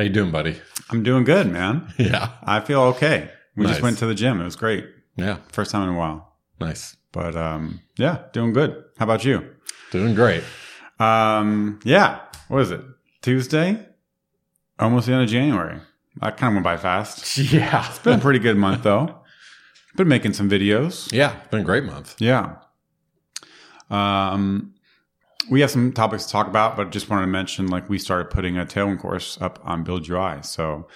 How you doing, buddy? I'm doing good, man. Yeah. I feel okay. We Nice. just went to the gym. It was great. Yeah. First time in a while. Nice. But um, yeah, doing good. How about you? Doing great. Um, yeah. What is it? Tuesday? Almost the end of January. That kind of went by fast. Yeah. It's been a pretty good month though. Been making some videos. Yeah. Been a great month. Yeah. Um, we have some topics to talk about, but just wanted to mention like we started putting a Tailwind course up on Build UI. So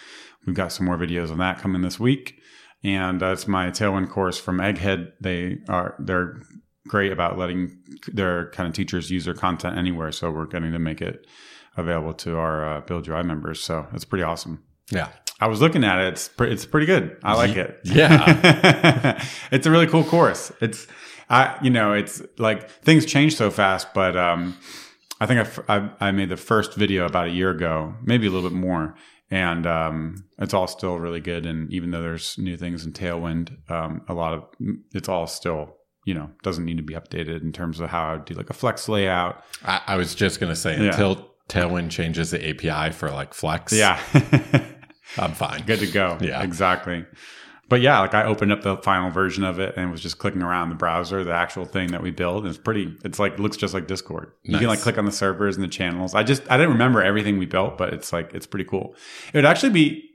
we've got some more videos on that coming this week. And that's my Tailwind course from Egghead. They are, they're great about letting their kind of teachers use their content anywhere. So we're getting to make it available to our uh, Build UI members. So it's pretty awesome. Yeah. I was looking at it. It's pre- it's pretty good. I like it. Yeah. it's a really cool course. It's I you know it's like things change so fast, but um, I think I f- I, I made the first video about a year ago, maybe a little bit more, and um, it's all still really good. And even though there's new things in Tailwind, um, a lot of it's all still you know doesn't need to be updated in terms of how I do like a flex layout. I, I was just going to say Yeah. until Tailwind changes the API for like Flex. Yeah. I'm fine. good to go. Yeah. exactly. But yeah, like I opened up the final version of it and was just clicking around the browser, the actual thing that we build. And it's pretty. It's like looks just like Discord. You can like click on the servers and the channels. I just I didn't remember everything we built, but it's like it's pretty cool. It would actually be.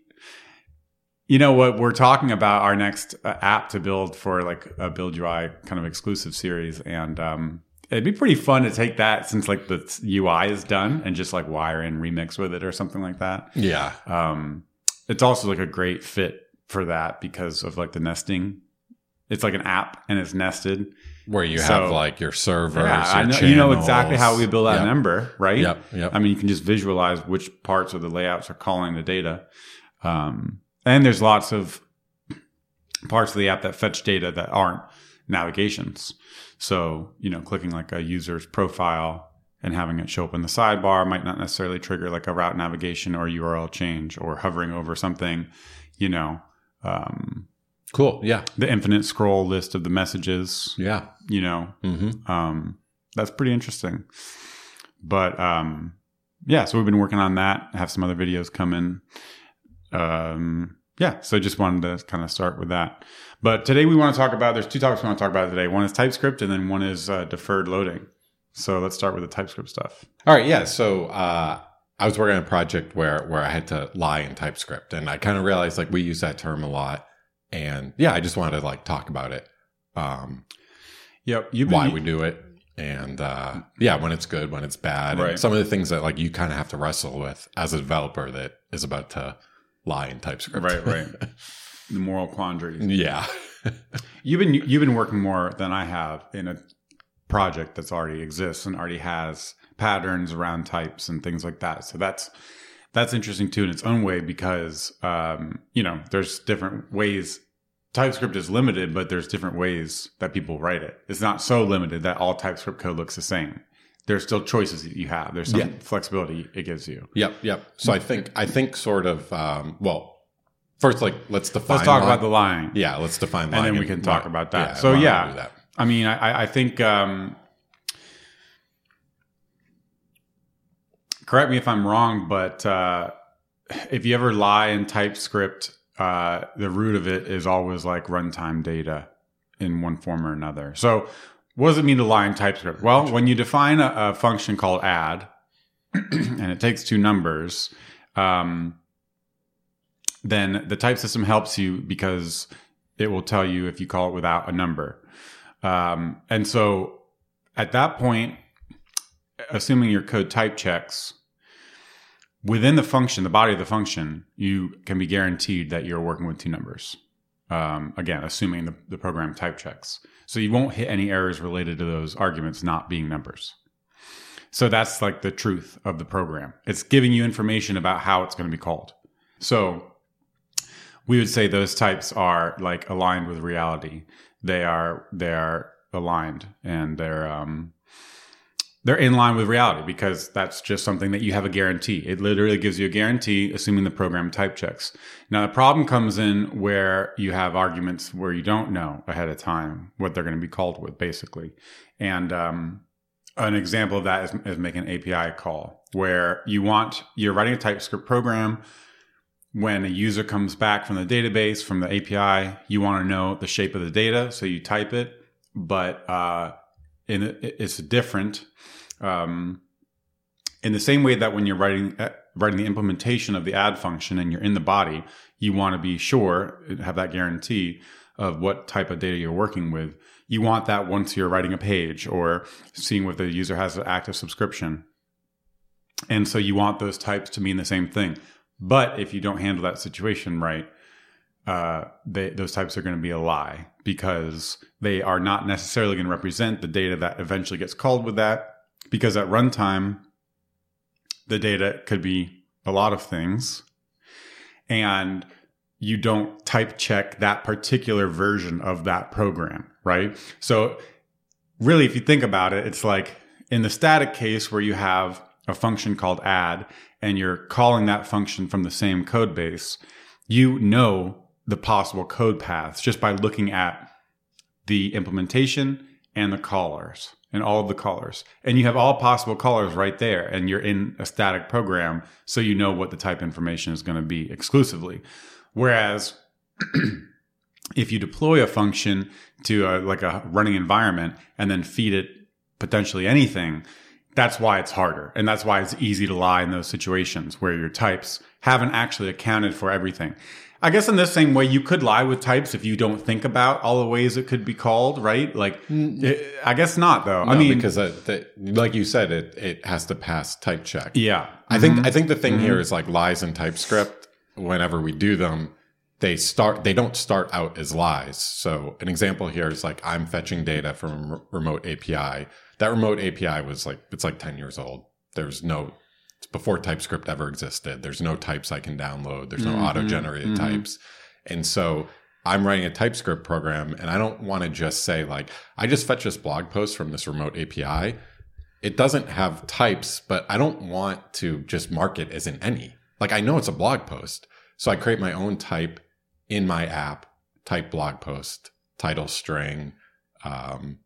You know what we're talking about our next uh, app to build for like a build UI kind of exclusive series, and um, it'd be pretty fun to take that since like the UI is done and just like wire in remix with it or something like that Yeah. um, it's also like a great fit for that because of like the nesting. It's like an app and it's nested. Where you So- have like your servers. Yeah, your know, you know exactly how we build that Yep. member, right? Yep. Yep. I mean, you can just visualize which parts of the layouts are calling the data. Um, and there's lots of parts of the app that fetch data that aren't navigations. So, you know, clicking like a user's profile and having it show up in the sidebar might not necessarily trigger like a route navigation or URL change or hovering over something, you know, um, cool. Yeah. the infinite scroll list of the messages, Yeah. you know, Mm-hmm. um, that's pretty interesting. But um, yeah, so we've been working on that. I have some other videos coming. Um, yeah, so I just wanted to kind of start with that. But today we want to talk about. There's two topics we want to talk about today. One is TypeScript, and then one is uh, deferred loading. So let's start with the TypeScript stuff. All right, yeah. So uh, I was working on a project where where I had to lie in TypeScript, and I kind of realized like we use that term a lot, and yeah, I just wanted to like talk about it, um, Yep, you've why we do it, and uh, yeah, when it's good, when it's bad, and Right. some of the things that like you kind of have to wrestle with as a developer that is about to lie in TypeScript. right, right. the moral quandaries. yeah, You've been you've been working more than I have in a project that's already exists and already has patterns around types and things like that. So that's that's interesting too in its own way because um, you know there's different ways. TypeScript is limited, but there's different ways that people write it. It's not so limited that all TypeScript code looks the same. There's still choices that you have. There's some Yeah. flexibility it gives you. yep, yep. So I think I think sort of um, well, first like let's define. Let's talk line. about the line. yeah, let's define, And then we can talk about that. yeah, So, why don't we yeah. that? I mean, I, I think. Um, correct me if I'm wrong, but uh, if you ever lie in TypeScript, uh, the root of it is always like runtime data in one form or another. So, what does it mean to lie in TypeScript? Well, when you define a, a function called add, and it takes two numbers, um, then the type system helps you because it will tell you if you call it without a number. Um, and so at that point, assuming your code type checks, within the function, the body of the function, you can be guaranteed that you're working with two numbers. Um, again, assuming the, the program type checks. So you won't hit any errors related to those arguments not being numbers. So that's like the truth of the program. It's giving you information about how it's going to be called. So we would say those types are like aligned with reality. They are they are aligned and they're um they're in line with reality because that's just something that you have a guarantee. It literally gives you a guarantee, assuming the program type checks. Now, the problem comes in where you have arguments where you don't know ahead of time what they're going to be called with, basically. And um, an example of that is, is make an API call where you want you're writing a TypeScript program. When a user comes back from the database from the API, you want to know the shape of the data, so you type it. But uh, in it's different. Um, in the same way that when you're writing uh, writing the implementation of the add function and you're in the body, you want to be sure have that guarantee of what type of data you're working with. You want that once you're writing a page or seeing whether the user has an active subscription. And so you want those types to mean the same thing. But if you don't handle that situation right, uh, they, those types are going to be a lie because they are not necessarily going to represent the data that eventually gets called with that. Because at runtime, the data could be a lot of things. And you don't type check that particular version of that program, right? So really, if you think about it, it's like in the static case where you have a function called add and you're calling that function from the same code base, you know the possible code paths just by looking at the implementation and the callers and all of the callers. And you have all possible callers right there and you're in a static program so you know what the type information is going to be exclusively. Whereas if you deploy a function to a, like a running environment and then feed it potentially anything, that's why it's harder. And that's why it's easy to lie in those situations where your types haven't actually accounted for everything. I guess in the same way, you could lie with types if you don't think about all the ways it could be called, right? Like, mm. it, I guess not though. No, I mean, because uh, the, like you said, it it has to pass type check. Yeah, I mm-hmm. think I think the thing mm-hmm. here is like lies in TypeScript. Whenever we do them, they start they don't start out as lies. So an example here is like I'm fetching data from a remote API. That remote API was like it's like 10 years old. There's no before TypeScript ever existed. There's no types I can download. There's no mm-hmm, auto generated mm-hmm. types. And so I'm writing a TypeScript program and I don't want to just say like, I just fetch this blog post from this remote API. It doesn't have types, but I don't want to just mark it as an any. Like I know it's a blog post. So I create my own type in my app, type blog post, title string, um,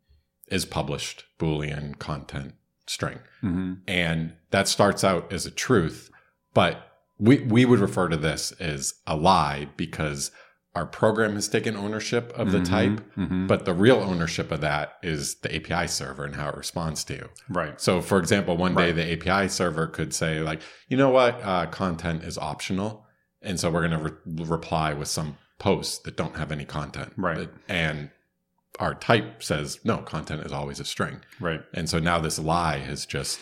is published Boolean content string. Mm-hmm. And that starts out as a truth, but we, we would refer to this as a lie because our program has taken ownership of the mm-hmm. type, mm-hmm. but the real ownership of that is the API server and how it responds to you. Right. So, for example, one day the API server could say, like, you know what, uh, content is optional. And so we're going to re- reply with some posts that don't have any content. Right. And our type says no content is always a string. Right. And so now this lie has just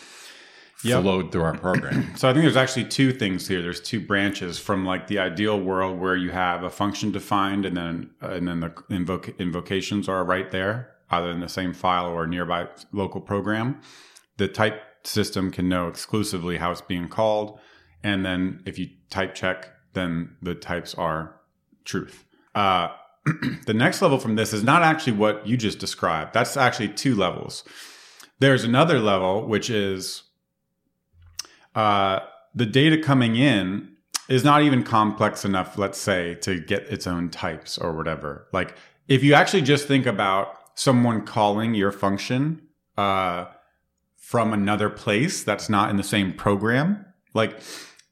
yep. flowed through our program. So i think there's actually two things here. There's two branches from like the ideal world where you have a function defined and then uh, and then the invoc- invocations are right there either in the same file or nearby local program. The type system can know exclusively how it's being called. And then if you type check then the types are truth. Uh, the next level from this is not actually what you just described. That's actually two levels. There's another level, which is uh, the data coming in is not even complex enough, let's say, to get its own types or whatever. Like, if you actually just think about someone calling your function uh, from another place that's not in the same program, like,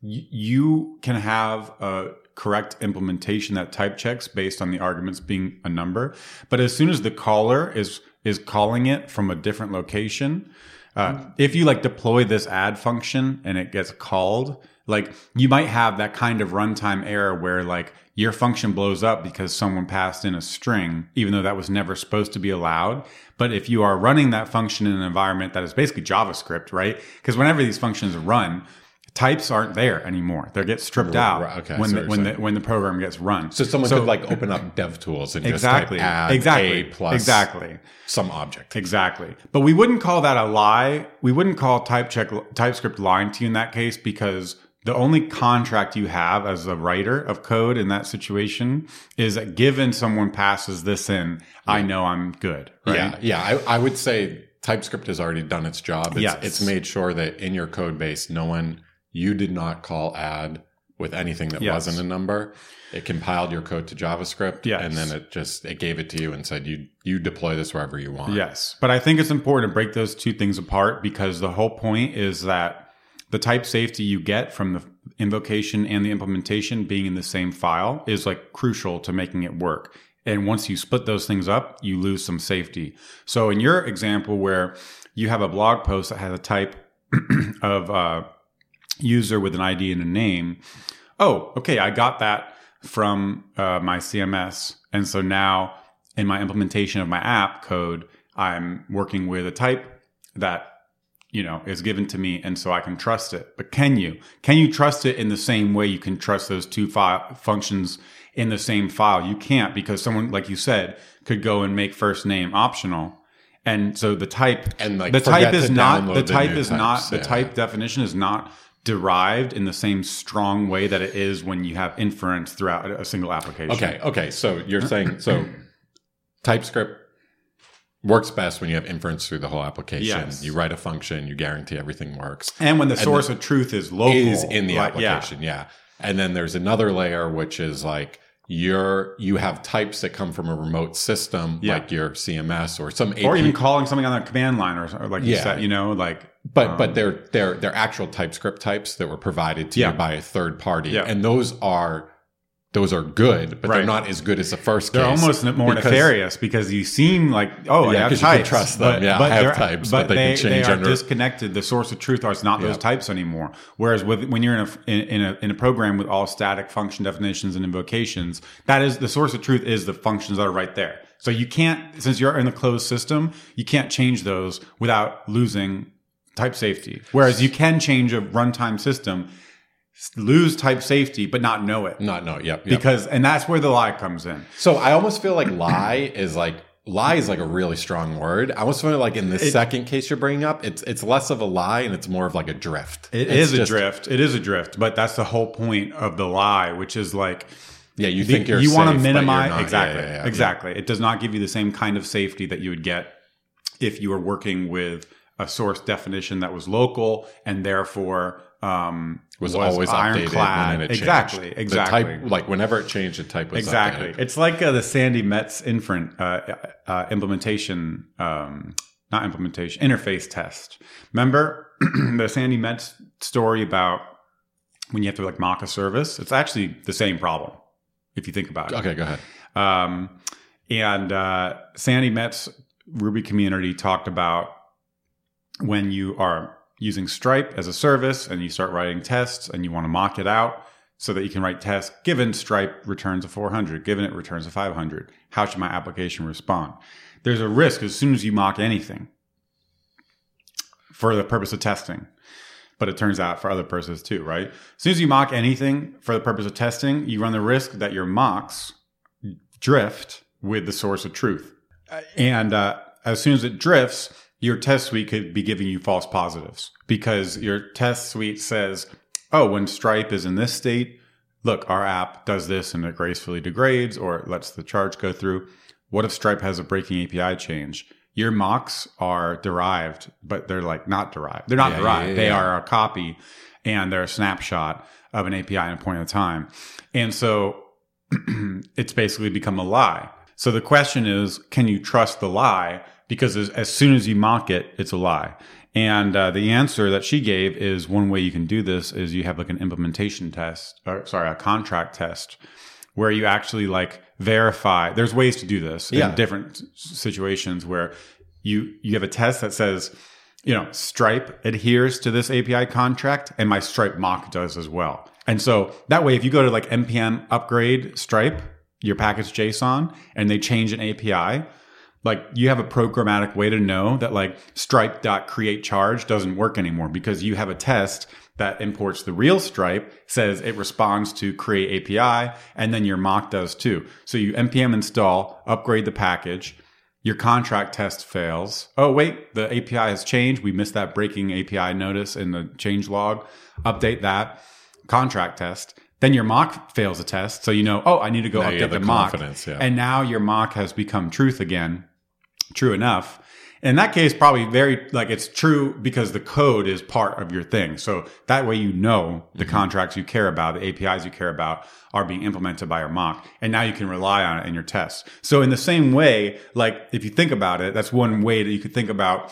y- you can have a correct implementation that type checks based on the arguments being a number. But as soon as the caller is is calling it from a different location, uh, if you like deploy this add function and it gets called, like you might have that kind of runtime error where like your function blows up because someone passed in a string, even though that was never supposed to be allowed. But if you are running that function in an environment that is basically JavaScript, right? Because whenever these functions run, types aren't there anymore. They get stripped out right, okay, when the, when the when the program gets run. So someone so, could like open up DevTools and exactly, just add exactly, a plus exactly some object. Exactly. But we wouldn't call that a lie. We wouldn't call type check TypeScript lying to you in that case because the only contract you have as a writer of code in that situation is that given someone passes this in, yeah. I know I'm good. Right? Yeah, yeah. I, I would say TypeScript has already done its job. It's, yes. it's made sure that in your code base, no one you did not call add with anything that Yes. wasn't a number. It compiled your code to JavaScript, Yes. and then it just it gave it to you and said you you deploy this wherever you want. Yes. But I think it's important to break those two things apart because the whole point is that the type safety you get from the invocation and the implementation being in the same file is like crucial to making it work. And once you split those things up, you lose some safety. So in your example where you have a blog post that has a type of uh, user with an ID and a name, oh, okay, I got that from uh, my CMS. And so now in my implementation of my app code, I'm working with a type that you know is given to me and so I can trust it. But can you? Can you trust it in the same way you can trust those two file functions in the same file? You can't because someone like you said could go and make first name optional. And so the type And, like, the type is not the the type is not types, the yeah. type definition is not derived in the same strong way that it is when you have inference throughout a single application. Okay. Okay. So you're saying so TypeScript works best when you have inference through the whole application. Yes. You write a function, you guarantee everything works. And when the source of truth is local, is in the yeah. application. Yeah. And then there's another layer which is like you're you have types that come from a remote system Yeah. like your CMS or some AP, or even calling something on the command line, or, or like you Yeah. said, you know, like but but um, they're they're they're actual TypeScript types that were provided to Yeah. you by a third party. And those are those are good, but they're not as good as the first they're almost more because- nefarious because you seem like oh I Yeah, have you can trust them. Yeah, I have types, but they can change they are under- disconnected. The source of truth is not those types anymore. Whereas with when you're in a in, in a in a program with all static function definitions and invocations, that is the source of truth is the functions that are right there. So you can't since you're in the closed system, you can't change those without losing type safety. Whereas you can change a runtime system, lose type safety, but not know it. Not no, yep, yep. Because and that's where the lie comes in. So I almost feel like lie is like lie is like a really strong word. I almost feel like in the second case you're bringing up, it's it's less of a lie and it's more of like a drift. It It's is a drift. It is a drift, but that's the whole point of the lie, which is like Yeah, you the- think you're you want to minimize exactly, yeah, yeah, yeah. exactly. It does not give you the same kind of safety that you would get if you were working with a source definition that was local and therefore um, was, always updated when it changed. Exactly, exactly. type, like whenever it changed, the type was Exactly. updated. It's like uh, the Sandi Metz inferent uh, uh, implementation, um, not implementation, interface test. Remember the Sandi Metz story about when you have to like mock a service? It's actually the same problem if you think about it. Okay, go ahead. Um, and uh, Sandi Metz Ruby community talked about when you are using Stripe as a service and you start writing tests and you want to mock it out so that you can write tests given Stripe returns a 400, given it returns a 500. How should my application respond? There's a risk as soon as you mock anything for the purpose of testing. But it turns out for other purposes too, right? As soon as you mock anything for the purpose of testing, you run the risk that your mocks drift with the source of truth. And uh, as soon as it drifts, your test suite could be giving you false positives because your test suite says, oh, when Stripe is in this state, look, our app does this and it gracefully degrades or it lets the charge go through. What if Stripe has a breaking API change? Your mocks are derived, but they're like not derived. They're not Yeah, derived. yeah, They yeah. are a copy and they're a snapshot of an API at a point in time. And so it's basically become a lie. So the question is, can you trust the lie? Because as, as soon as you mock it, it's a lie. And uh, the answer that she gave is one way you can do this is you have like an implementation test, or sorry, a contract test, where you actually like verify. There's ways to do this Yeah. in different situations where you you have a test that says, you know, Stripe adheres to this API contract, and my Stripe mock does as well. And so that way, if you go to like npm upgrade Stripe, your package JSON, and they change an API, like you have a programmatic way to know that like stripe.create charge doesn't work anymore because you have a test that imports the real stripe says it responds to create api and then your mock does too. So you npm install upgrade the package your contract test fails. Oh wait the api has changed. We missed that breaking api notice in the change log. Update that contract test. Then your mock fails a test so you know oh i need to go Now update the, the mock. yeah. and now your mock has become truth again true enough In that case, probably very like it's true because the code is part of your thing. So that way you know the mm-hmm. contracts you care about, the APIs you care about are being implemented by your mock. And now you can rely on it in your tests. So in the same way, like if you think about it, that's one way that you could think about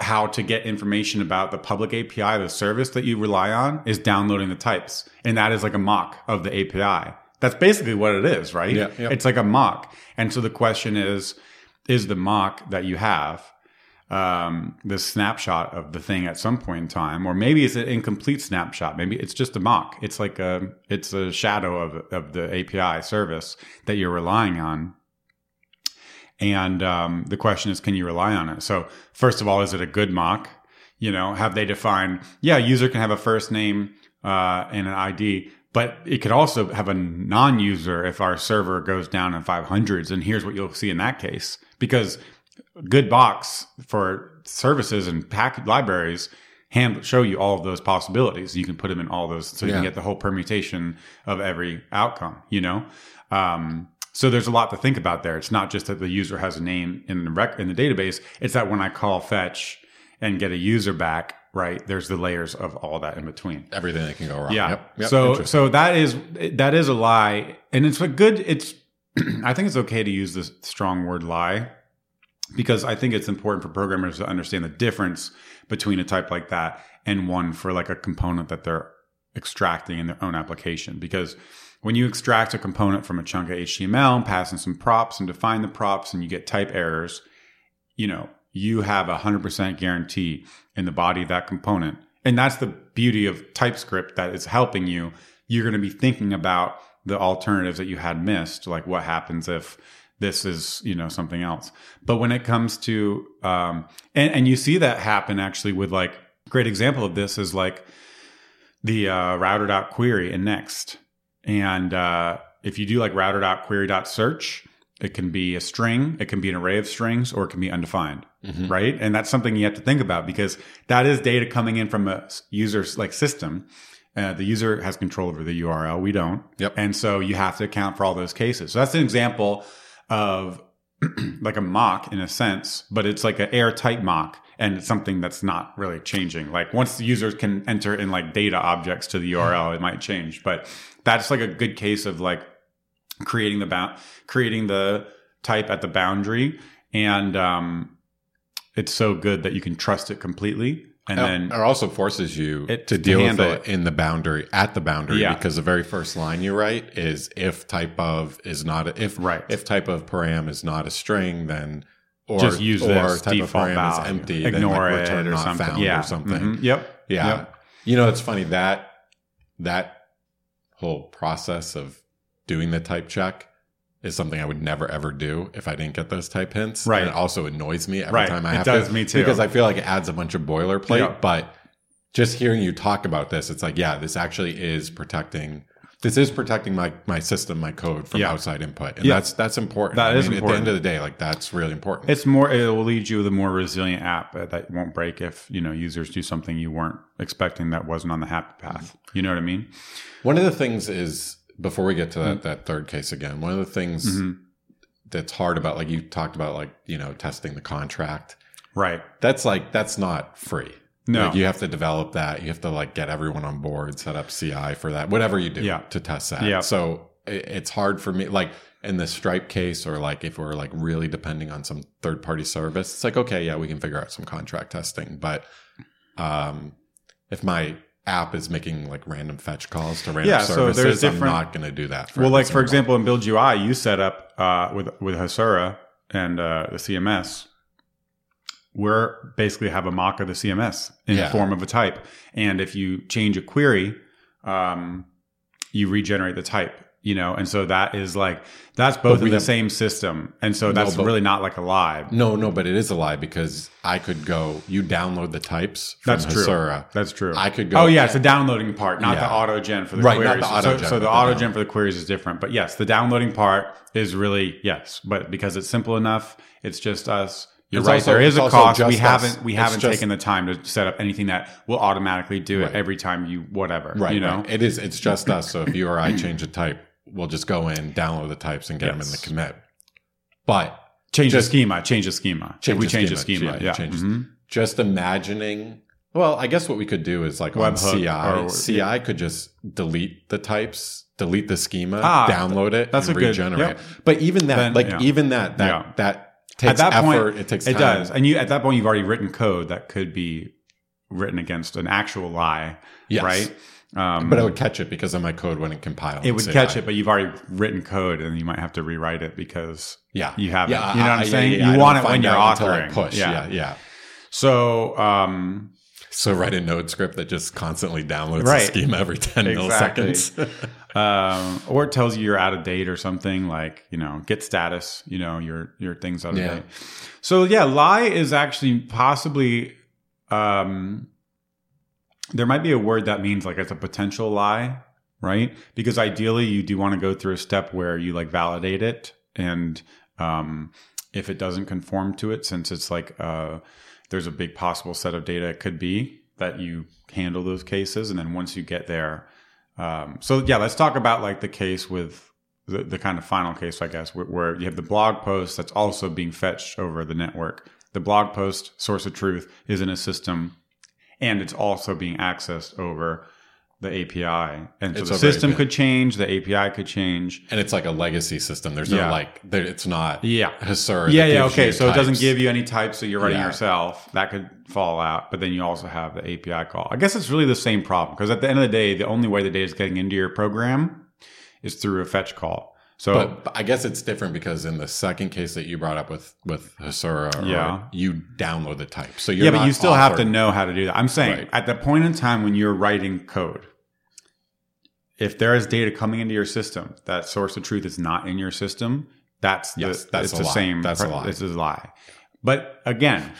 how to get information about the public API, the service that you rely on is downloading the types. And that is like a mock of the API. That's basically what it is, right? Yeah, yeah. It's like a mock. And so the question is, is the mock that you have um, the snapshot of the thing at some point in time, or maybe it's an incomplete snapshot. Maybe it's just a mock. It's like a it's a shadow of of the API service that you're relying on. And um, the question is, can you rely on it? So first of all, is it a good mock? You know, have they defined? Yeah, user can have a first name uh, and an ID, but it could also have a non-user if our server goes down in 500s. And here's what you'll see in that case, because good box for services and package libraries hand show you all of those possibilities. You can put them in all those, so you can get the whole permutation of every outcome. You know, um, so there's a lot to think about there. It's not just that the user has a name in the rec- in the database. It's that when I call fetch and get a user back, right? There's the layers of all that in between. Everything that can go wrong. Yeah. Yep. Yep. So so that is that is a lie, and it's a good. It's I think it's okay to use this strong word lie because I think it's important for programmers to understand the difference between a type like that and one for like a component that they're extracting in their own application. Because when you extract a component from a chunk of HTML and pass in some props and define the props and you get type errors, you know, you have a hundred percent guarantee in the body of that component. And that's the beauty of TypeScript that is helping you. You're going to be thinking about the alternatives that you had missed, like what happens if this is, you know, something else. But when it comes to, um, and, and you see that happen actually with like, great example of this is like the uh, router.query in Next. And uh, if you do like router.query.search, it can be a string, it can be an array of strings, or it can be undefined, right? And that's something you have to think about because that is data coming in from a user's like system. Uh, the user has control over the URL. We don't. Yep. And so you have to account for all those cases. So that's an example of like a mock in a sense, but it's like an airtight mock and it's something that's not really changing. Like once the users can enter in like data objects to the URL, it might change. But that's like a good case of like creating the bound, creating the type at the boundary, and um, it's so good that you can trust it completely. And then it also forces you It- to to deal with handle it, in the boundary at the boundary Yeah. because the very first line you write is if type of is not a, if Right. if type of param is not a string then or just use or this type default of param value. is empty Ignore then like it or something. yeah. or something Mhm. Yep. yeah Yep. you know it's funny that that whole process of doing the type check is something I would never ever do if I didn't get those type hints. Right. And it also annoys me every Right. time I It have does to. me too. Because I feel like it adds a bunch of boilerplate. Yeah. But just hearing you talk about this, it's like, yeah, this actually is protecting this is protecting my my system, my code from Yeah. outside input. And Yeah. that's that's important. That I is mean, At the end of the day, like that's really important. It's more. It will lead you with a more resilient app that won't break if you know users do something you weren't expecting that wasn't on the happy path. Mm-hmm. You know what I mean? One of the things is before we get to Mm. that that third case again, one of the things Mm-hmm. that's hard about like you talked about like, you know, testing the contract. Right. That's like that's not free. No. Like, you have to develop that. You have to like get everyone on board, set up CI for that, whatever you do Yeah. to test that. Yeah. So it, it's hard for me, like in the Stripe case, or like if we're like really depending on some third party service, it's like, okay, yeah, we can figure out some contract testing. But um, if my app is making like random fetch calls to random Yeah, so services, there's I'm different- not going to do that. For well, like for example, in Build UI, you set up uh, with with Hasura and uh, the CMS. We're basically have a mock of the CMS in Yeah. the form of a type, and if you change a query, um, you regenerate the type. You know, and so that is like that's both in the have- same system, and so that's but- really not like a lie. No, no, but it is a lie because I could go. You download the types That's true. That's true. I could go- Oh yeah, it's the downloading part, not Yeah. the auto gen for the Right, not queries. the auto so, so the auto gen for the queries is different, but yes, the downloading part is really yes, but because it's simple enough, it's just us. You're It's right. also- there is a cost. We us. haven't we It's haven't just- taken the time to set up anything that will automatically do it every time you whatever. Right. You know. right. It is. It's just us. So if you or I change a type, we'll just go in, download the types, and get them in the commit. But change Just- the schema. Change the schema. Change we the change the schema, schema, yeah, yeah. change- Mhm. just imagining. Well, I guess what we could do is like on CI, or- CI could just delete the types, delete the schema, Ah, download it, that's and a good- regenerate. yep. But even that, Then, like yeah. even that, that Yeah. that takes at that effort. point, it takes it does, and you at that point you've already written code that could be written against an actual lie, Yes. right? Um, But I would catch it because then my code wouldn't compile. it would catch it, but you've already written code, and you might have to rewrite it because Yeah, you have it. yeah. You know what I- I'm yeah, saying? yeah, You I want it when you're out until I authoring. Push. Yeah. Yeah, yeah. So, um, So write a node script that just constantly downloads Right. the schema every 10 Exactly. milliseconds. um, or it tells you you're out of date or something like you know get status you know your your things out of Yeah. date so yeah lie is actually possibly um there might be a word that means like it's a potential lie right because ideally you do want to go through a step where you like validate it and um if it doesn't conform to it since it's like uh there's a big possible set of data it could be that you handle those cases and then once you get there um, so yeah, let's talk about like the case with the, the kind of final case, I guess, where, where you have the blog post that's also being fetched over the network. The blog post source of truth is in a system, and it's also being accessed over the API. And so It's the system API. could change, the API could change. and it's like a legacy system. There's Yeah. no like, there, it's not Yeah. Hasura. Yeah, yeah, okay. So it doesn't give you any types that you're writing Yeah. yourself. That could fall out. But then you also have the API call. I guess it's really the same problem because at the end of the day, the only way the data is getting into your program is through a fetch call. So But, but I guess it's different because in the second case that you brought up with with Hasura, Yeah. you download the type. So you're yeah, but you still have to know how to do that. I'm saying Right. at the point in time when you're writing code, if there is data coming into your system, that source of truth is not in your system. That's Yes, the, that's it's a the lie. same. That's a lie. This is a lie. But again,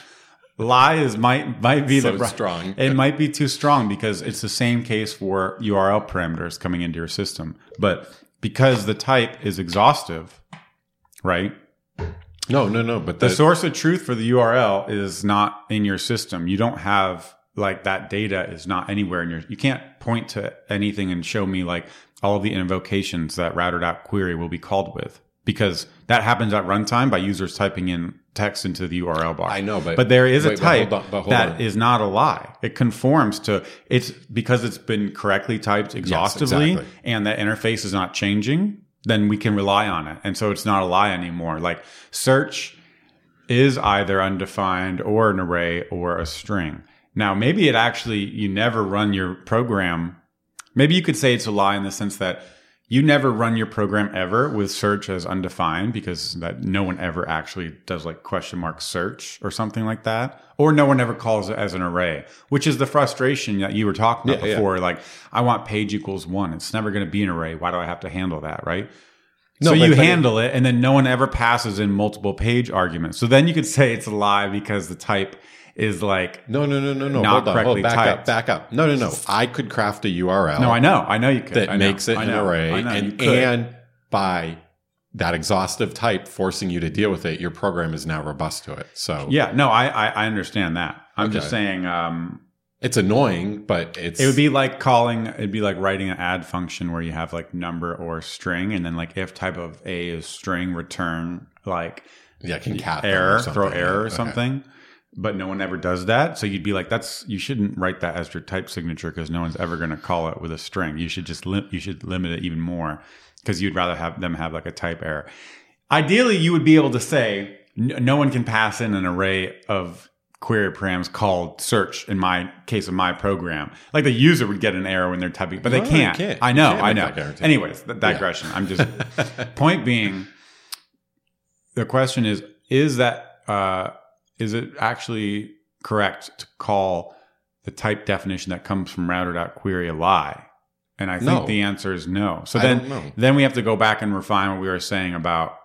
lie is might might be So the strong. It might be too strong because it's the same case for URL parameters coming into your system. But because the type is exhaustive, right? No, no, no. But The the, source of truth for the URL is not in your system. You don't have like that data is not anywhere in your. You can't point to anything and show me like all of the invocations that router.query will be called with because that happens at runtime by users typing in text into the URL bar. I know, but but there is wait, a but type hold on- but that on. is not a lie. It conforms to it's because it's been correctly typed exhaustively exactly. and that interface is not changing. Then we can rely on it, and so it's not a lie anymore. Like search is either undefined or an array or a string. Now, maybe it actually, you never run your program. Maybe you could say it's a lie in the sense that you never run your program ever with search as undefined because that no one ever actually does like question mark search or something like that. Or no one ever calls it as an array, which is the frustration that you were talking about Yeah, yeah. before. Like, I want page equals one. It's never going to be an array. Why do I have to handle that? Right. No, so you handle it, and then no one ever passes in multiple page arguments. So then you could say it's a lie because the type is like. no, no, no, no, no. Not Hold on. correctly Hold, back typed. up. Back up. No, no, no. I could craft a URL. No, I know, I know you could. that I know, makes it an array, I know, you and and by that exhaustive type forcing you to deal with it, your program is now robust to it. So yeah, no, I, I I understand that. I'm just saying, um, it's annoying, but it's it would be like calling, it'd be like writing an add function where you have like number or string, and then like if type of a is string, return like yeah, can cat error, throw error or Okay. But no one ever does that. So you'd be like, that's, you shouldn't write that as your type signature because no one's ever going to call it with a string. You should just, lim- you should limit it even more because you'd rather have them have like a type error. Ideally, you would be able to say, no one can pass in an array of query params called search in my case of my program. Like the user would get an error when they're typing, but they can't. can't. I know, can't I know. Anyways, th- digression. I'm just, point being, the question is is that uh, is it actually correct to call the type definition that comes from router.query a lie and i think No. the answer is no so I then then we have to go back and refine what we were saying about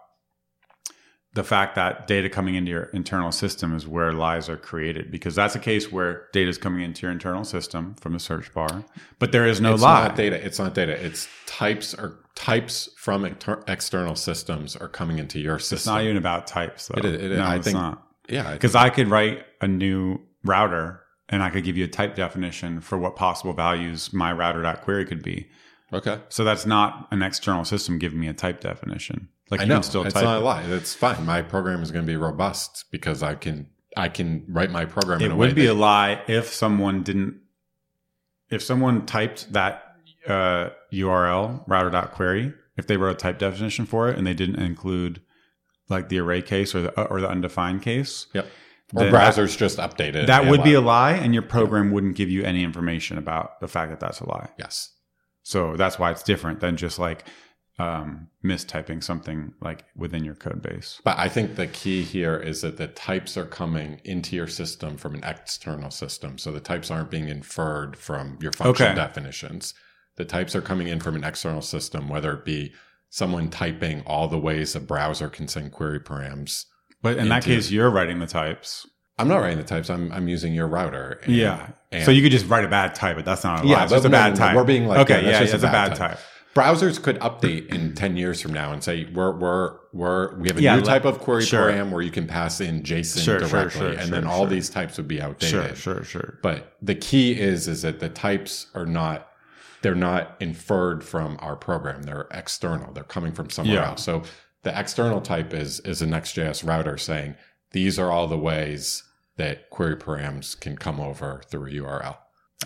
the fact that data coming into your internal system is where lies are created because that's a case where data is coming into your internal system from the search bar but there is no it's lie not data. It's not data. It's types or types from exter- external systems are coming into your system. it's not even about types though It is- it is. no I it's think- not yeah, Because I could write a new router and I could give you a type definition for what possible values my router.query could be. Okay. So that's not an external system giving me a type definition. Like I you know can still it's type not a lie. It's fine. My program is going to be robust because I can I can write my program in It a way would be that, a lie if someone didn't. If someone typed that uh, URL router.query, if they wrote a type definition for it and they didn't include like the array case or the or the undefined case, Yep. Or browsers just updated. that would be a lie, and your program wouldn't give you any information about the fact that that's a lie. yes. So that's why it's different than just like um, mistyping something like within your code base. But I think the key here is that the types are coming into your system from an external system. So the types aren't being inferred from your function Okay. definitions. The types are coming in from an external system, whether it be someone typing all the ways a browser can send query params. But in that case, you're writing the types. I'm not writing the types. I'm, I'm using your router. And- Yeah. and- so you could just write a bad type, but that's not a lie. Yeah, it's just a bad type. we're being like, okay, yeah, yeah, just it's a bad type. type. browsers could update in 10 years from now and say we're we're we're we have a Yeah, new type of query sure. param where you can pass in JSON Sure, directly sure, and then all these types would be outdated. Sure, sure, sure. But the key is is that the types are not they're not inferred from our program. They're external. They're coming from somewhere Yeah. else. So the external type is is a Next.js router saying these are all the ways that query params can come over through a URL.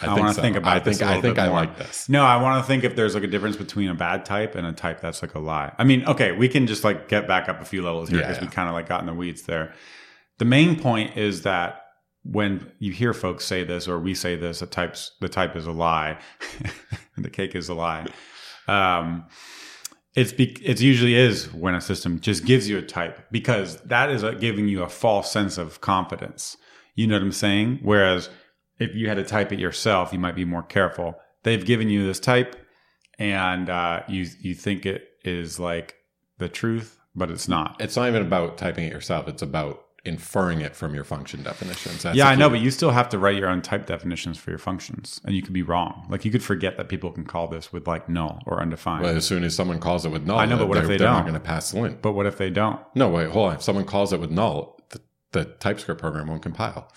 I wanna think about I this think I think I more. like this. No, I want to think if there's like a difference between a bad type and a type that's like a lie. I mean, okay, we can just like get back up a few levels here Yeah, because we kind of like got in the weeds there. The main point is that when you hear folks say this or we say this, a types the type is a lie, the cake is a lie. Um, it's be, it usually is when a system just gives you a type because that is uh giving you a false sense of confidence. You know what I'm saying? Whereas if you had to type it yourself, you might be more careful. They've given you this type, and uh, you you think it is like the truth, but it's not. It's not even about typing it yourself. It's about inferring it from your function definitions. That's yeah, I know, but you still have to write your own type definitions for your functions, and you could be wrong. Like you could forget that people can call this with like null or undefined. Well, as soon as someone calls it with null, I know, but what if they they're not don't? going to pass the lint. but what if they don't? No, wait, hold on. If someone calls it with null, the, the TypeScript program won't compile.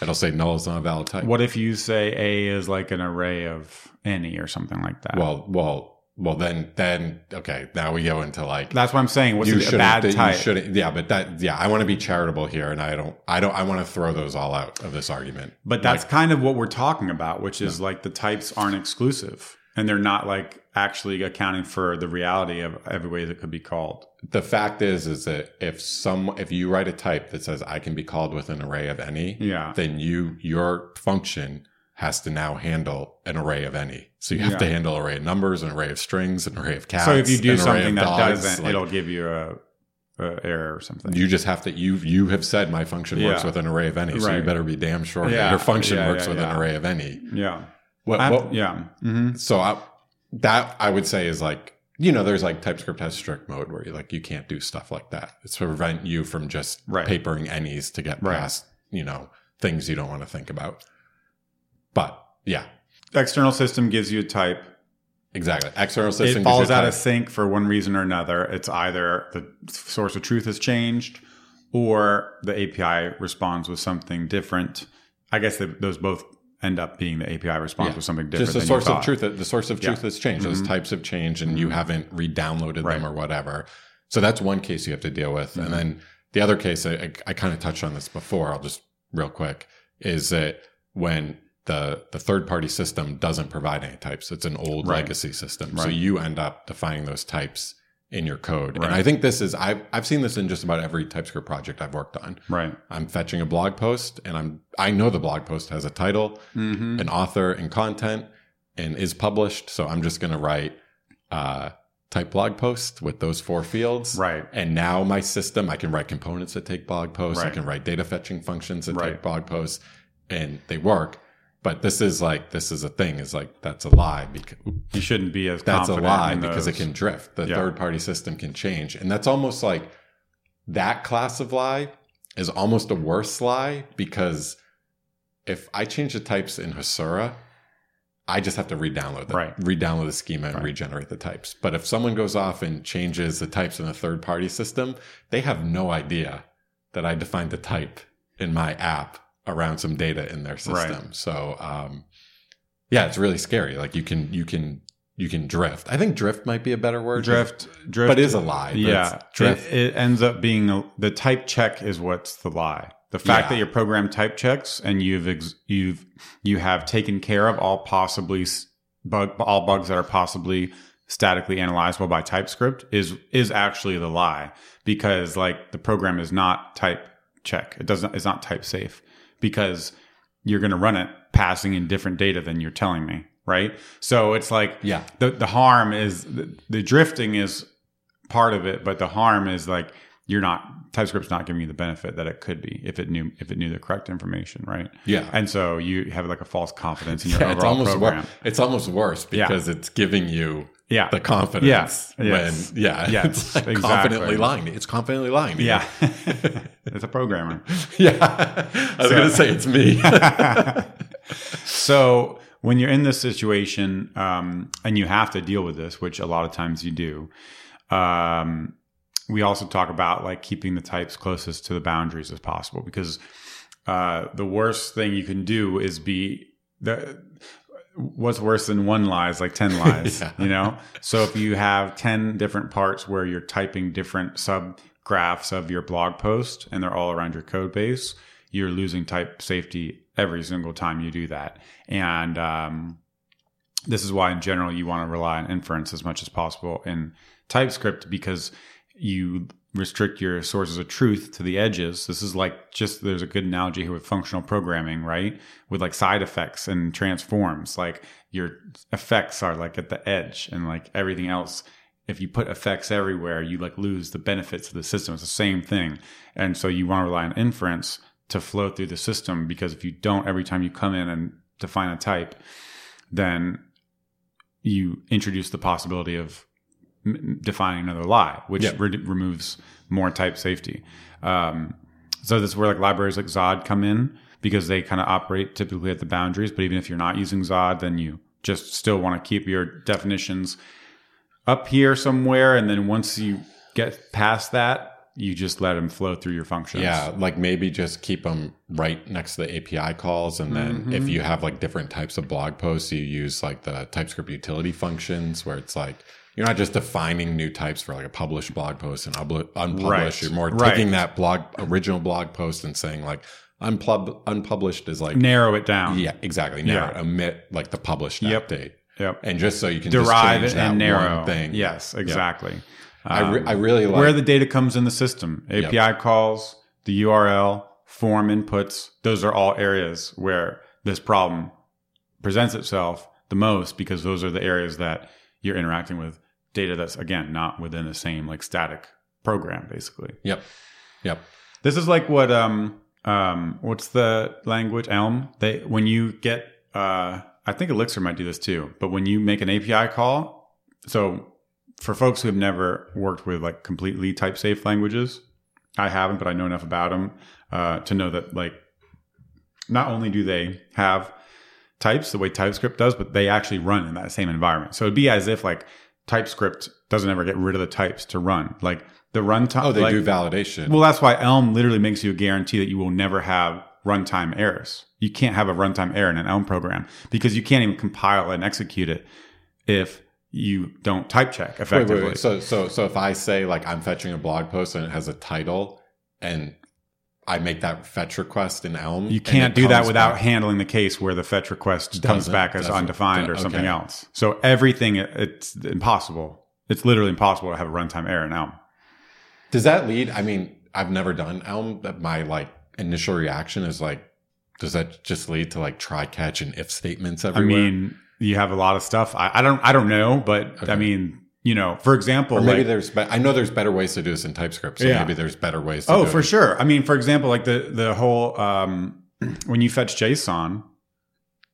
It'll say null is not a valid type. What if you say A is like an array of any or something like that? Well, well, well. Then, then, okay. Now we go into like that's what I'm saying. What's you a bad you type? shouldn't. Yeah, but that. Yeah, I want to be charitable here, and I don't. I don't. I want to throw those all out of this argument. But that's kind of what we're talking about, which is like the types aren't exclusive and they're not like actually accounting for the reality of every way that could be called. the fact is, is that if some, if you write a type that says I can be called with an array of any, Yeah. then you your function has to now handle an array of any. So you have Yeah. to handle array of numbers, an array of strings, an array of cats. so if you do something that dogs, doesn't, like, it'll give you a, a error or something. you just have to you you have said my function works Yeah. with an array of any, so you better be damn sure Yeah. that your function works with an array of any. yeah. What, what- yeah. hmm so I, that I would say is like you know there's like TypeScript has strict mode where you like you can't do stuff like that. It's to prevent you from just Right. papering any's to get Right. past you know things you don't want to think about. But yeah, External system gives you a type. exactly. External system it falls out of sync for one reason or another. It's either the source of truth has changed or the API responds with something different. I guess that those both end up being the API response Yeah. with something different. just the source of truth. The source of truth has changed. Those Mhm. types have changed, and you haven't re-downloaded Right. them or whatever. So that's one case you have to deal with. Mhm. And then the other case, I, I kind of touched on this before. I'll just real quick is that when the the third party system doesn't provide any types, it's an old Right. legacy system. So you end up defining those types in your code. Right. And I think this is I've I've seen this in just about every TypeScript project I've worked on. Right. I'm fetching a blog post, and I'm I know the blog post has a title Mm-hmm. an author and content and is published. So I'm just going to write uh, type blog post with those four fields. Right. And now my system, I can write components that take blog posts. I can write data fetching functions that Right. take blog posts, and they work. But this is like this is a thing. Is like that's a lie because You shouldn't be as that's a lie because it can drift. The Yeah. third party system can change, and that's almost like that class of lie is almost a worse lie because if I change the types in Hasura, I just have to re-download them, Right. re-download the schema and Right. regenerate the types. But if someone goes off and changes the types in a third party system, they have no idea that I defined the type in my app around some data in their system. So, um, yeah, it's really scary. Like you can, you can you can drift. I think drift might be a better word. drift, drift, but is a lie. But yeah, drift. It, it ends up being a, the type check is what's the lie. The fact Yeah. that your program type checks and you've ex, you've you have taken care of all possibly bug all bugs that are possibly statically analyzable by TypeScript is is actually the lie because like the program is not type check. It doesn't. It's not type safe because you're going to run it passing in different data than you're telling me, right? So it's like Yeah. the the harm is the, the drifting is part of it, but the harm is like you're not TypeScript's not giving you the benefit that it could be if it knew if it knew the correct information, right? Yeah. And so you have like a false confidence in your Yeah, it's almost program. wor- it's almost worse Yeah. because it's giving you Yeah. the confidence Yes, when yeah yes, it's like exactly. confidently lying. It's confidently lying. to. Yeah. it's a programmer. yeah. I was So- gonna say it's me. so when you're in this situation um, and you have to deal with this, which a lot of times you do, um, we also talk about like keeping the types closest to the boundaries as possible because uh, the worst thing you can do is be the what's worse than one lie is like 10 lies Yeah. you know so if you have 10 different parts where you're typing different subgraphs of your blog post and they're all around your code base you're losing type safety every single time you do that and um, this is why in general you want to rely on inference as much as possible in typescript because you restrict your sources of truth to the edges. This is like just there's a good analogy here with functional programming, right? With like side effects and transforms. Like your effects are like at the edge and like everything else. If you put effects everywhere, you like lose the benefits of the system. It's the same thing. And so you want to rely on inference to flow through the system because if you don't, every time you come in and define a type, then you introduce the possibility of m- defining another lie, which Yeah. re- removes more type safety. Um, so this is where like libraries like Zod come in because they kind of operate typically at the boundaries. But even if you're not using Zod, then you just still want to keep your definitions up here somewhere, and then once you get past that, you just let them flow through your functions. Yeah, like maybe just keep them right next to the API calls. And then Mm-hmm. if you have like different types of blog posts, you use like the TypeScript utility functions where it's like you're not just defining new types for like a published blog post and unpublished. Right, You're more right. taking that blog, original blog post and saying like unpub- unpublished is like, narrow it down. yeah, exactly. Narrow, Yeah. omit like the published Yep. update. Yep. And just so you can Derive it and narrow. thing. Yes, exactly. I, re- Um, I really like where the data comes in the system api calls the url form inputs those are all areas where this problem presents itself the most because those are the areas that you're interacting with data that's again not within the same like static program basically Yep. Yep. this is like what um um what's the language elm they when you get uh i think elixir might do this too but when you make an api call so for folks who have never worked with like completely type safe languages i haven't but i know enough about them uh, to know that like not only do they have types the way typescript does but they actually run in that same environment so it'd be as if like typescript doesn't ever get rid of the types to run like the runtime Oh, they like, do validation. well, that's why Elm literally makes you a guarantee that you will never have runtime errors. You can't have a runtime error in an Elm program because you can't even compile and execute it if you don't type check Wait, effectively. wait, wait. So, so, so if I say like I'm fetching a blog post and it has a title, and I make that fetch request in Elm, you can't do that without back- handling the case where the fetch request comes Doesn't- back as undefined or okay. something else. So everything, it's impossible. It's literally impossible to have a runtime error in Elm. Does that lead? I mean, I've never done Elm, but my like initial reaction is like, does that just lead to like try catch and if statements everywhere? I mean, you have a lot of stuff. I, I don't, I don't know, but Okay. I mean, you know, for example, or maybe like- there's. Be- I know there's better ways to do this in TypeScript, so Yeah. maybe there's better ways. to Oh, for it. sure. I mean, for example, like the the whole um, when you fetch JSON,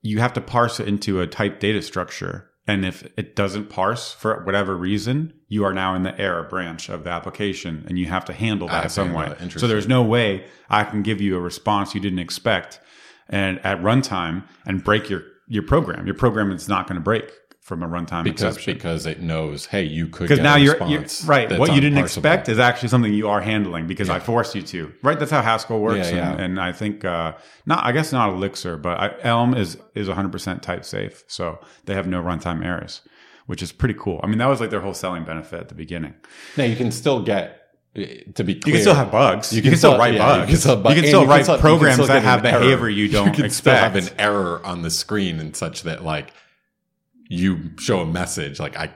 you have to parse it into a type data structure, and if it doesn't parse for whatever reason, you are now in the error branch of the application, and you have to handle that have some way. So there's no way I can give you a response you didn't expect, and at runtime and break your your program. Your program is not going to break from a runtime because exception because it knows, hey, you could because now a you're, you're right. What you didn't expect is actually something you are handling because I Yeah. forced you to. Right. That's how Haskell works. Yeah, yeah. And, and I think uh, not. I guess not Elixir, but I, Elm is is 100 percent type safe, so they have no runtime errors, which is pretty cool. I mean, that was like their whole selling benefit at the beginning. Now you can still get to be clear, You can still have bugs. You can, still, write yeah, bugs. You can still, bu- you can still write still- programs still that have an error. behavior you don't you can expect. still have an error on the screen and such that like you show a message like I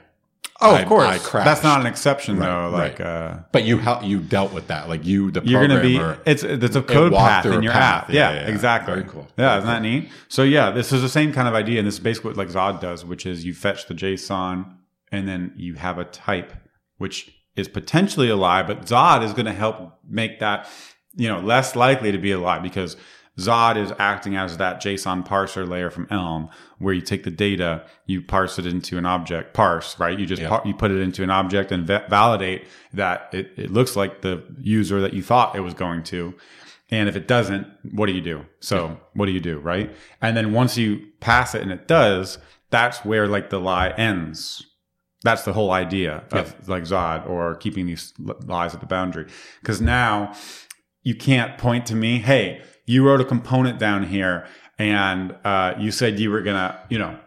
oh, I- of course. I crashed. That's not an exception Right, though. Like, right. uh, but you how you dealt with that like you the you're going to be it's it's a code path in your path. app Yeah, yeah, yeah, exactly Very cool. yeah Very isn't that neat so yeah this is the same kind of idea and this is basically what like zod does which is you fetch the json and then you have a type which is potentially a lie but zod is going to help make that you know less likely to be a lie because Zod is acting as that JSON parser layer from Elm, where you take the data, you parse it into an object, parse, right? You just Yeah. par- you put it into an object and va- validate that it, it looks like the user that you thought it was going to. And if it doesn't, what do you do? So what do you do, right? And then once you pass it and it does, that's where like the lie ends. That's the whole idea of like Zod or keeping these lies at the boundary. Because now you can't point to me, hey, you wrote a component down here and uh, you said you were going to, you know,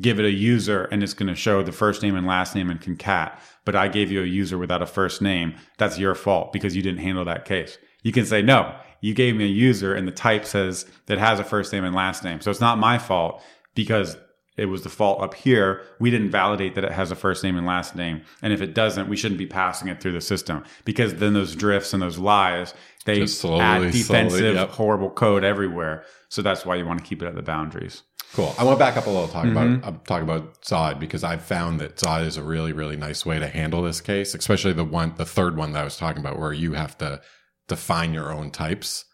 give it a user and it's going to show the first name and last name and concat, but I gave you a user without a first name. That's your fault because you didn't handle that case. You can say, no, you gave me a user and the type says that has a first name and last name. So it's not my fault because it was the fault up here. We didn't validate that it has a first name and last name. And if it doesn't, we shouldn't be passing it through the system because then those drifts and those lies, they slowly, add slowly, defensive, yep. horrible code everywhere. So that's why you want to keep it at the boundaries. Cool. I want to back up a little, talk Mm-hmm. about uh, talk about Zod because I've found that Zod is a really really nice way to handle this case, especially the one, the third one that I was talking about, where you have to define your own types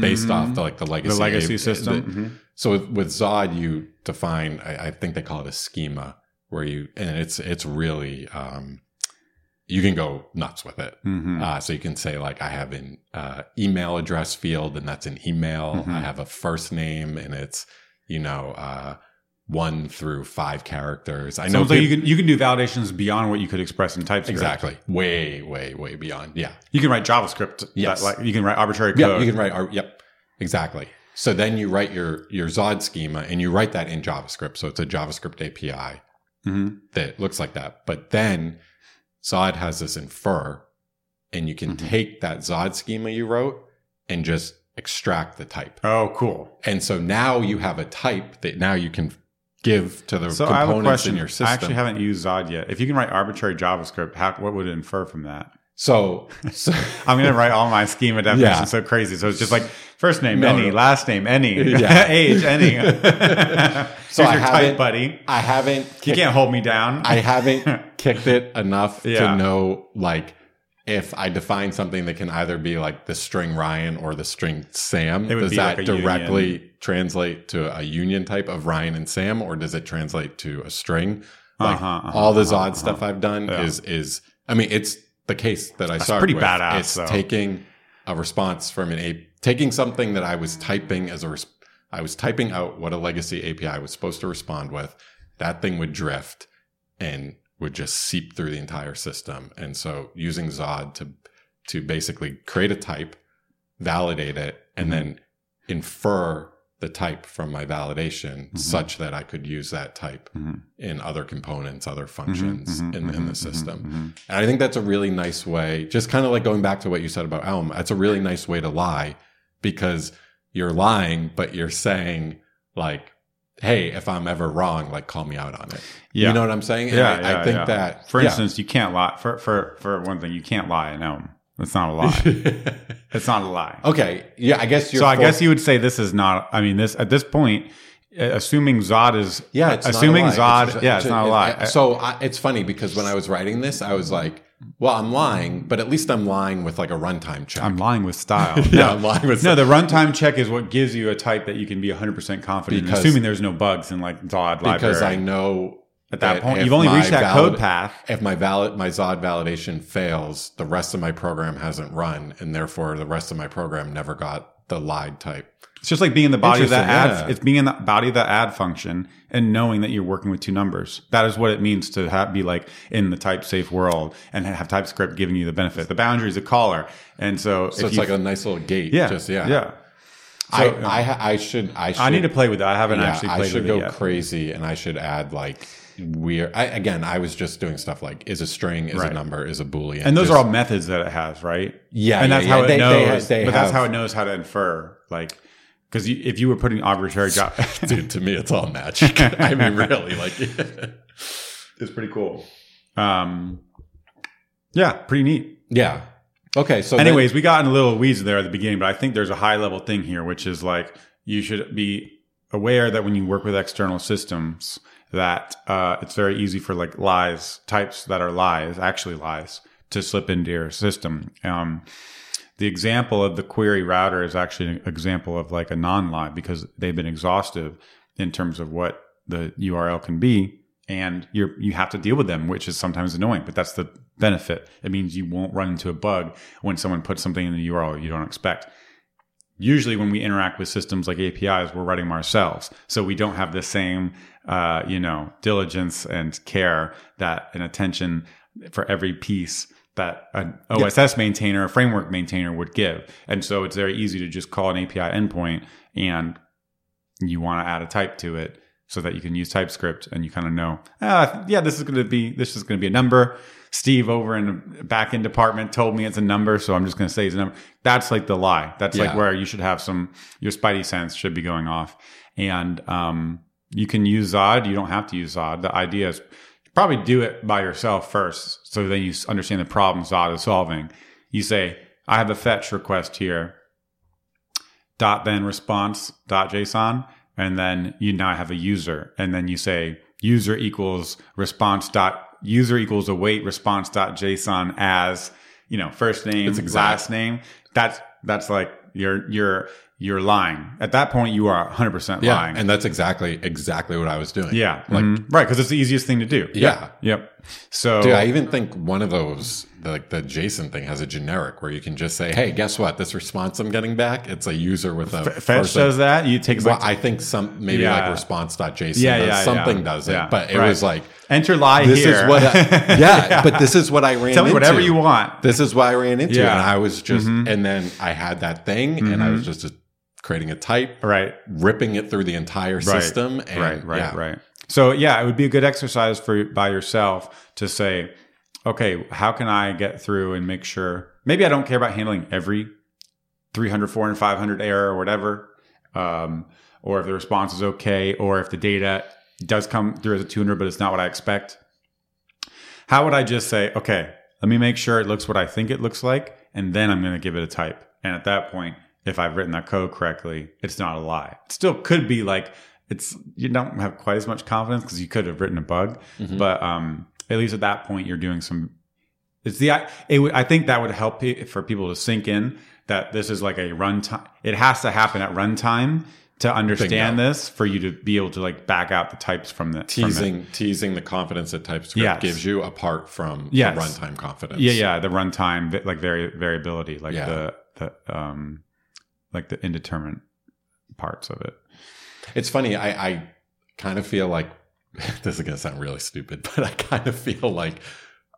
based off the like the legacy Mm-hmm. the legacy system. the- Mhm. So with, with Zod, you define. I, I think they call it a schema, where you and it's it's really um, you can go nuts with it. Mhm. Uh, so you can say like I have an uh, email address field, and that's an email. Mhm. I have a first name, and it's you know uh, one through five characters. I So know like peop- you can you can do validations beyond what you could express in TypeScript. exactly way way way beyond. Yeah, You can write JavaScript. Yes. that, like you can write arbitrary code. yeah. You can write. Yep, exactly. So then you write your your Zod schema, and you write that in JavaScript. So it's a JavaScript API Mhm. that looks like that. But then Zod has this infer, and you can Mhm. take that Zod schema you wrote and just extract the type. Oh, cool. And so now you have a type that now you can give to the So I have a components in your system. I actually haven't used Zod yet. If you can write arbitrary JavaScript, how, what would it infer from that? So, so I'm going to write all my schema definitions Yeah. so crazy. So it's just like first name, No, any, no. last name, any, Yeah. age, any. So Here's I your type, haven't- buddy. I haven't You can't hold me down. I haven't kicked it enough Yeah. to know like if I define something that can either be like the string Ryan or the string Sam, does that like directly translate to a union type of Ryan and Sam, or does it translate to a string? Like Uh-huh, uh-huh, all the uh-huh, uh-huh. stuff I've done Yeah. is is I mean it's the case that I started pretty with. badass, It's though. taking a response from an a taking something that I was typing as a res- I was typing out what a legacy API was supposed to respond with. That thing would drift and would just seep through the entire system. And so using Zod to to basically create a type, validate it, and Mm-hmm. then infer the type from my validation Mhm. such that I could use that type Mhm. in other components, other functions Mhm, mhm, in, in the mhm, system. mhm. And I think that's a really nice way, just kind of like going back to what you said about Elm, that's a really nice way to lie because you're lying, but you're saying, like, hey, if I'm ever wrong, like, call me out on it. Yeah. You know what I'm saying? Yeah, I, yeah, I think yeah. that, For instance, you can't lie. For, for, for one thing, you can't lie in Elm. That's not a lie. it's not a lie. okay. Yeah. I guess you're. so I guess you would say this is not. I mean, this at this point, assuming Zod is Yeah, it's not a assuming lie. Zod. just- yeah, it's not a lie. it- so I, it's funny because when I was writing this, I was like, well, I'm lying, but at least I'm lying with like a runtime check. I'm lying with style. yeah, No, I'm lying with no, the runtime check is what gives you a type that you can be 100% confident in, Because- assuming there's no bugs in like Zod Library. because I know At that point, you've only reached that valid- code path. If my valid my Zod validation fails, the rest of my program hasn't run, and therefore the rest of my program never got the lied type. It's just like being in the body of that yeah. It's being in the body of that add function and knowing that you're working with two numbers. That is what it means to have, be like in the type safe world and have TypeScript giving you the benefit. The boundary is a caller, and so, So it's you, like a nice little gate. yeah, just yeah, yeah. I, So, I I should I should I need to play with that. I haven't yeah, actually I played should go yet. crazy, and I should add like weird. I, again, I was just doing stuff like is a string, is Right. a number, is a boolean, And those Just- are all methods that it has, right? yeah, and that's yeah. how it They- they knows. have- they but that's how it knows how to infer. Like, because you, if you were putting arbitrary job, Dude, to me, it's all magic. I mean, really, like, it's pretty cool. Um, yeah, pretty neat. yeah. Okay, so then- Anyways, we got in a little weeds there at the beginning, but I think there's a high level thing here, which is like you should be aware that when you work with external systems, that uh, it's very easy for like lies types that are lies, actually lies, to slip into your system. Um, the example of the query router is actually an example of like a non-lie because they've been exhaustive in terms of what the URL can be, and you you have to deal with them, which is sometimes annoying. But that's the benefit. It means you won't run into a bug when someone puts something in the URL you don't expect. Usually, when we interact with systems like APIs, we're writing them ourselves, so we don't have the same, uh, you know, diligence and care that and attention for every piece that an OSS maintainer, a framework maintainer would give. And so it's very easy to just call an API endpoint and you want to add a type to it so that you can use TypeScript and you kind of know, ah, yeah, this is going to be, this is going to be a number. Steve over in the back backend department told me it's a number, so I'm just going to say it's a number. That's like the lie. That's like where you should have some, your spidey sense should be going off. And, um, you can use Zod. You don't have to use Zod. The idea is probably do it by yourself first. So then you understand the problem Zod is solving. You say, I have a fetch request here. Dot then response dot JSON. And then you now have a user. And then you say user equals response dot user equals await response dot JSON as, you know, first name, last name. That's, that's like you're, you're, you're lying. At that point, you are 100% yeah, lying. and that's exactly exactly what I was doing. Yeah. like, mhm. right. Cause it's the easiest thing to do. Yeah. Yep. So, dude, I even think one of those, like the JSON thing, has a generic where you can just say, "Hey, guess what? This response I'm getting back, it's a user with a Fetch first- does that. You take Well, like, I think some maybe Yeah. like response.json Yeah, does yeah, something yeah. does it, Yeah. but it Right. was like enter lie this here. is what I, yeah, but this is what I ran Tell me into. whatever you want. This is what I ran into. Yeah. And I was just, Mhm. and then I had that thing and I was just, just creating a type, Right. ripping it through the entire system. And right. Right. yeah. Right. So yeah, it would be a good exercise for by yourself to say, okay, how can I get through and make sure maybe I don't care about handling every 300, 400, 500 error or whatever. Um, or if the response is okay, or if the data does come through as a 200, but it's not what I expect. How would I just say, okay, let me make sure it looks what I think it looks like, and then I'm going to give it a type. And at that point, if I've written that code correctly, it's not a lie. It still could be like it's you don't have quite as much confidence because you could have written a bug, Mhm. but um, at least at that point, you're doing some. It's the it, I think that would help for people to sink in that this is like a runtime. It has to happen at runtime to understand this for you to be able to like back out the types from the from it. Teasing, teasing the confidence that TypeScript Yes. gives you apart from Yes. the runtime confidence. Yeah, yeah, the runtime like vari- variability, like Yeah. the the um like the indeterminate parts of it. It's funny. I, I kind of feel like this is going to sound really stupid, but I kind of feel like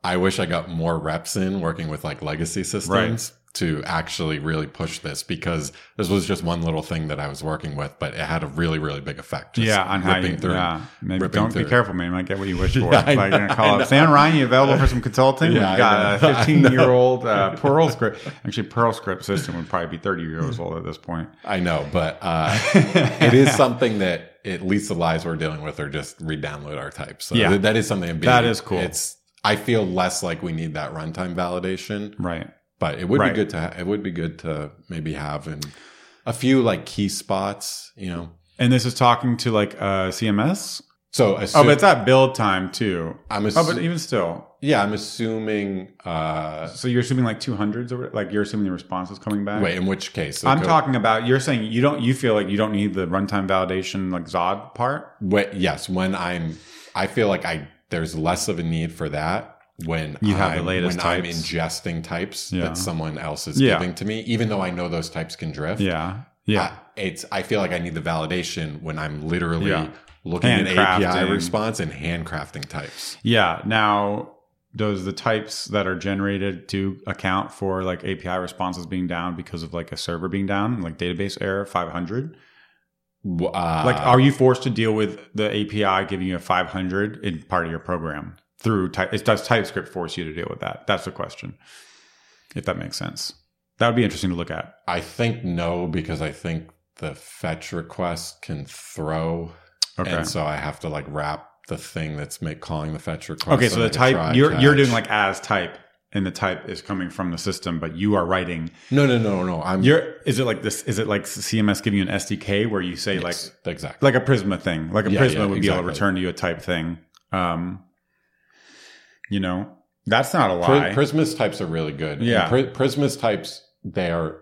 I wish I got more reps in working with like legacy systems to actually really push this because this was just one little thing that I was working with, but it had a really, really big effect. Just yeah, on how you, through. yeah. Maybe don't be careful, man. You might get what you wish for. Yeah, I like, know, you're gonna call up Sam Ryan. You available for some consulting? Yeah, We've got a I 15 year old uh, Perl script. Actually, Perl script system would probably be 30 years old at this point. I know, but uh, it is something that at least the lies we're dealing with are just re-download our types. So Yeah. th- that is something. Being- That is cool. It's I feel less like we need that runtime validation, Right. But it would Right. be good to ha- it would be good to maybe have in a few like key spots. You know, And this is talking to like uh, CMS. so Oh, but it's at build time too. I'm Oh, but even still. yeah, I'm assuming. Uh, So you're assuming like 200s or like you're assuming the response is coming back? wait, in which case? I'm go- talking about you're saying you don't you feel like you don't need the runtime validation like Zod part? Wait, yes, when I'm, I feel like I there's less of a need for that when You have the I'm, latest when I'm ingesting types Yeah. that someone else is Yeah. giving to me, even though I know those types can drift. Yeah. Yeah. I, it's I feel like I need the validation when I'm literally Yeah. looking at API response and handcrafting types. Yeah. Now, does the types that are generated to account for like API responses being down because of like a server being down, like database error 500? Uh, Like, are you forced to deal with the API giving you a 500 in part of your program through type? It does TypeScript force you to deal with that? That's the question. If that makes sense, that would be interesting to look at. I think no, because I think the fetch request can throw, Okay. and so I have to like wrap the thing that's make calling the fetch request. Okay, so the type you're you're doing like as type, and the type is coming from the system, but you are writing. no, no, no, no. I'm You're is it like this? Is it like CMS giving you an SDK where you say like exactly. like a Prisma thing, like a Yeah, Prisma yeah, would be able to return to you a type thing. Um, you know, that's not a lie. Prisma's types are really good. Yeah. Pri- Prisma's types, they are,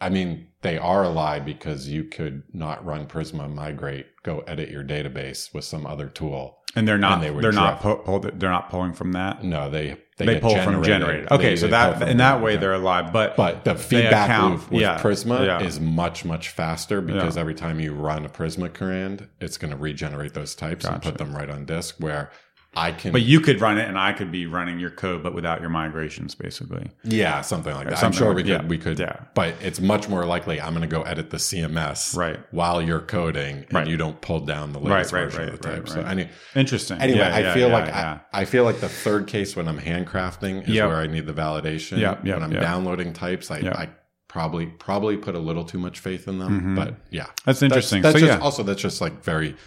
I mean, they are a lie because you could not run Prisma, migrate, go edit your database with some other tool. and they're not. And they they're not drift. pu- pulled, they're not pulling from that. No, they they, They, pull from generated. generated. They- Okay, so they that in that way they're alive, but But the feedback account- loop with yeah, Prisma yeah. is much, much faster because Yeah. every time you run a Prisma command, it's going to regenerate those types and put them right on disk. Where I can, but you could run it, and I could be running your code, but without your migrations, basically. yeah, something like that. I'm sure like- we could, yeah, we could, yeah. but it's much more likely I'm going to go edit the CMS Right. while you're coding and Right. you don't pull down the latest right, version right, of the type. So any, Interesting. anyway, Yeah, I yeah, feel like. I, I feel like the third case when I'm handcrafting is Yep. where I need the validation. Yeah, yep, when I'm yep. downloading types, I. I probably probably put a little too much faith in them. Mhm. But yeah, that's interesting. That's, so just, yeah, also that's just like very that's,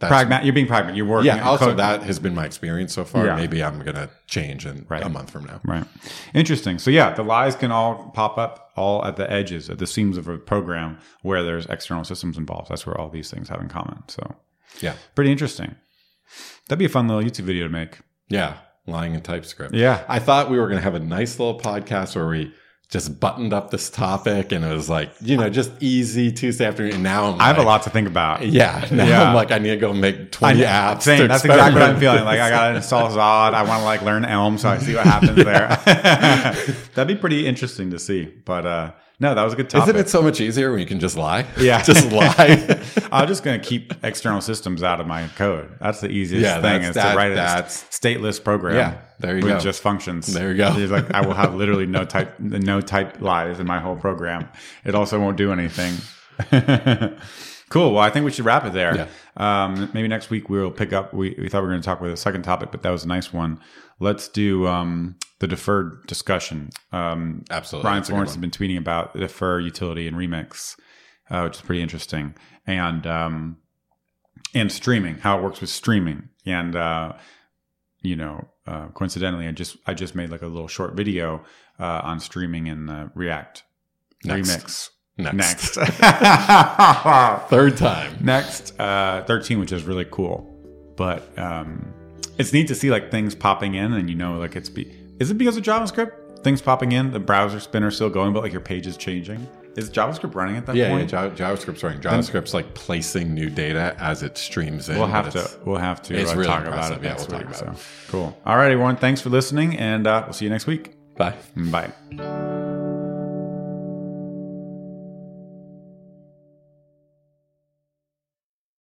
pragmatic. You're being pragmatic. You're working. Yeah. Also, code- that has been my experience so far. Yeah. Maybe I'm gonna change in Right. a month from now. Right. Interesting. So yeah, the lies can all pop up all at the edges, at the seams of a program where there's external systems involved. That's where all these things have in common. So Yeah. pretty interesting. That'd be a fun little YouTube video to make. Yeah. Lying in TypeScript. Yeah. I thought we were gonna have a nice little podcast where we just buttoned up this topic and it was like you know just easy Tuesday afternoon. And now I'm I have a lot to think about. Yeah. Now Yeah. I'm like I need to go make 20 apps. Same. That's exactly what I'm feeling. Like I got to install Zod. I want to like learn Elm, so I see what happens there. That'd be pretty interesting to see. But uh no, that was a good topic. Isn't it so much easier when you can just lie? Yeah. just lie. I'm just going to keep external systems out of my code. That's the easiest Yeah, thing is that- to write a stateless program. Yeah, there you with go. just functions. There you go. It's like I will have literally no type, no type lies in my whole program. It also won't do anything. cool. Well, I think we should wrap it there. Yeah. Um, maybe next week we'll pick up. We, we thought we were going to talk with a second topic, but that was a nice one. Let's do um, the deferred discussion. Um, Absolutely. Ryan That's a good Florence has been tweeting about the defer utility and remix, uh, which is pretty interesting, and um, and streaming, how it works with streaming, and uh, you know, uh, coincidentally, I just I just made like a little short video uh, on streaming in React Next. remix. Next. Next, Third time. next, uh, thirteen, which is really cool, but um, it's neat to see like things popping in, and you know, like it's be is it because of JavaScript? Things popping in, the browser spinner still going, but like your page is changing. Is JavaScript running at that Yeah, yeah, point? Java, JavaScript's running. JavaScript's like placing new data as it streams in. We'll have to. We'll have to it's uh, really talk about impressive. it Yeah, we'll talk about so cool. All right, everyone. Thanks for listening, and uh, we'll see you next week. Bye. Bye.